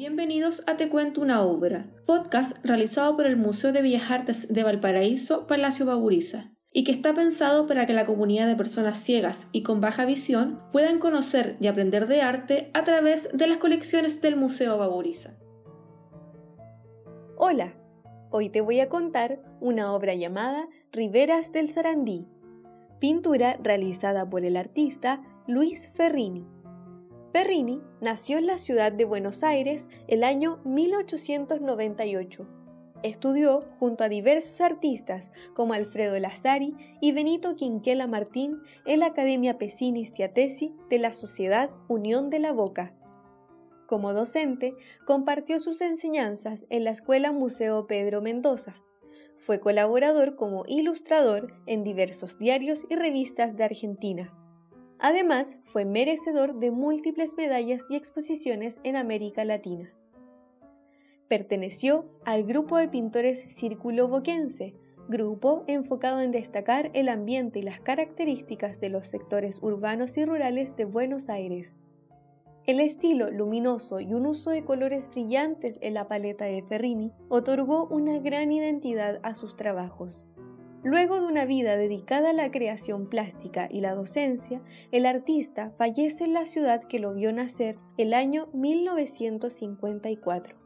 Bienvenidos a Te Cuento una Obra, podcast realizado por el Museo de Bellas Artes de Valparaíso, Palacio Baburiza, y que está pensado para que la comunidad de personas ciegas y con baja visión puedan conocer y aprender de arte a través de las colecciones del Museo Baburiza. Hola, hoy te voy a contar una obra llamada Riberas del Sarandí, pintura realizada por el artista Luis Ferrini. Ferrini nació en la ciudad de Buenos Aires el año 1898. Estudió junto a diversos artistas como Alfredo Lazzari y Benito Quinquela Martín en la Academia Pesini Stiatesi de la Sociedad Unión de la Boca. Como docente, compartió sus enseñanzas en la Escuela Museo Pedro Mendoza. Fue colaborador como ilustrador en diversos diarios y revistas de Argentina. Además, fue merecedor de múltiples medallas y exposiciones en América Latina. Perteneció al grupo de pintores Círculo Boquense, grupo enfocado en destacar el ambiente y las características de los sectores urbanos y rurales de Buenos Aires. El estilo luminoso y un uso de colores brillantes en la paleta de Ferrini otorgó una gran identidad a sus trabajos. Luego de una vida dedicada a la creación plástica y la docencia, el artista fallece en la ciudad que lo vio nacer el año 1954.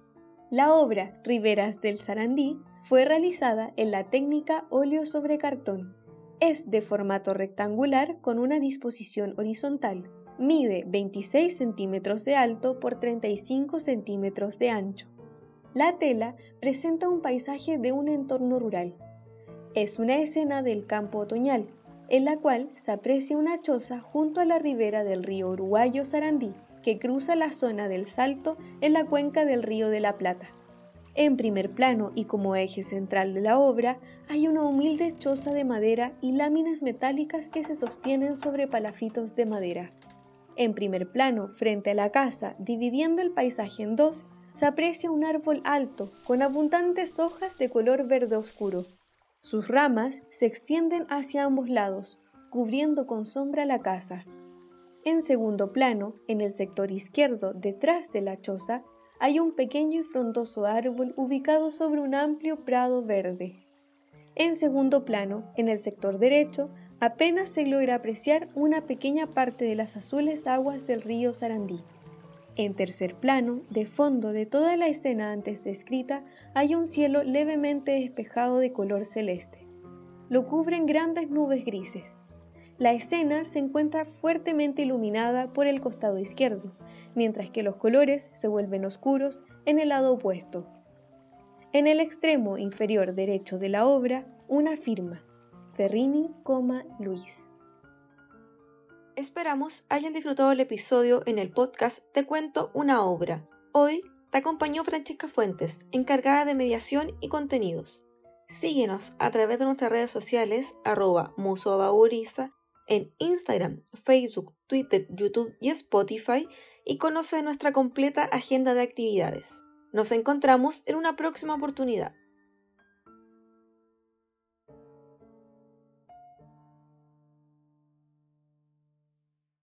La obra Riberas del Sarandí fue realizada en la técnica óleo sobre cartón. Es de formato rectangular con una disposición horizontal. Mide 26 centímetros de alto por 35 centímetros de ancho. La tela presenta un paisaje de un entorno rural, es una escena del campo otoñal, en la cual se aprecia una choza junto a la ribera del río uruguayo Sarandí, que cruza la zona del Salto en la cuenca del río de la Plata. En primer plano y como eje central de la obra hay una humilde choza de madera y láminas metálicas que se sostienen sobre palafitos de madera. En primer plano, frente a la casa, dividiendo el paisaje en dos, se aprecia un árbol alto con abundantes hojas de color verde oscuro, sus ramas se extienden hacia ambos lados, cubriendo con sombra la casa. En segundo plano, en el sector izquierdo, detrás de la choza, hay un pequeño y frondoso árbol ubicado sobre un amplio prado verde. En segundo plano, en el sector derecho, apenas se logra apreciar una pequeña parte de las azules aguas del río Sarandí. En tercer plano, de fondo de toda la escena antes descrita, hay un cielo levemente despejado de color celeste. Lo cubren grandes nubes grises. La escena se encuentra fuertemente iluminada por el costado izquierdo, mientras que los colores se vuelven oscuros en el lado opuesto. En el extremo inferior derecho de la obra, una firma, Ferrini, Luis. Esperamos hayan disfrutado el episodio en el podcast Te cuento una obra. Hoy te acompañó Francesca Fuentes, encargada de mediación y contenidos. Síguenos a través de nuestras redes sociales arroba en Instagram, Facebook, Twitter, YouTube y Spotify y conoce nuestra completa agenda de actividades. Nos encontramos en una próxima oportunidad.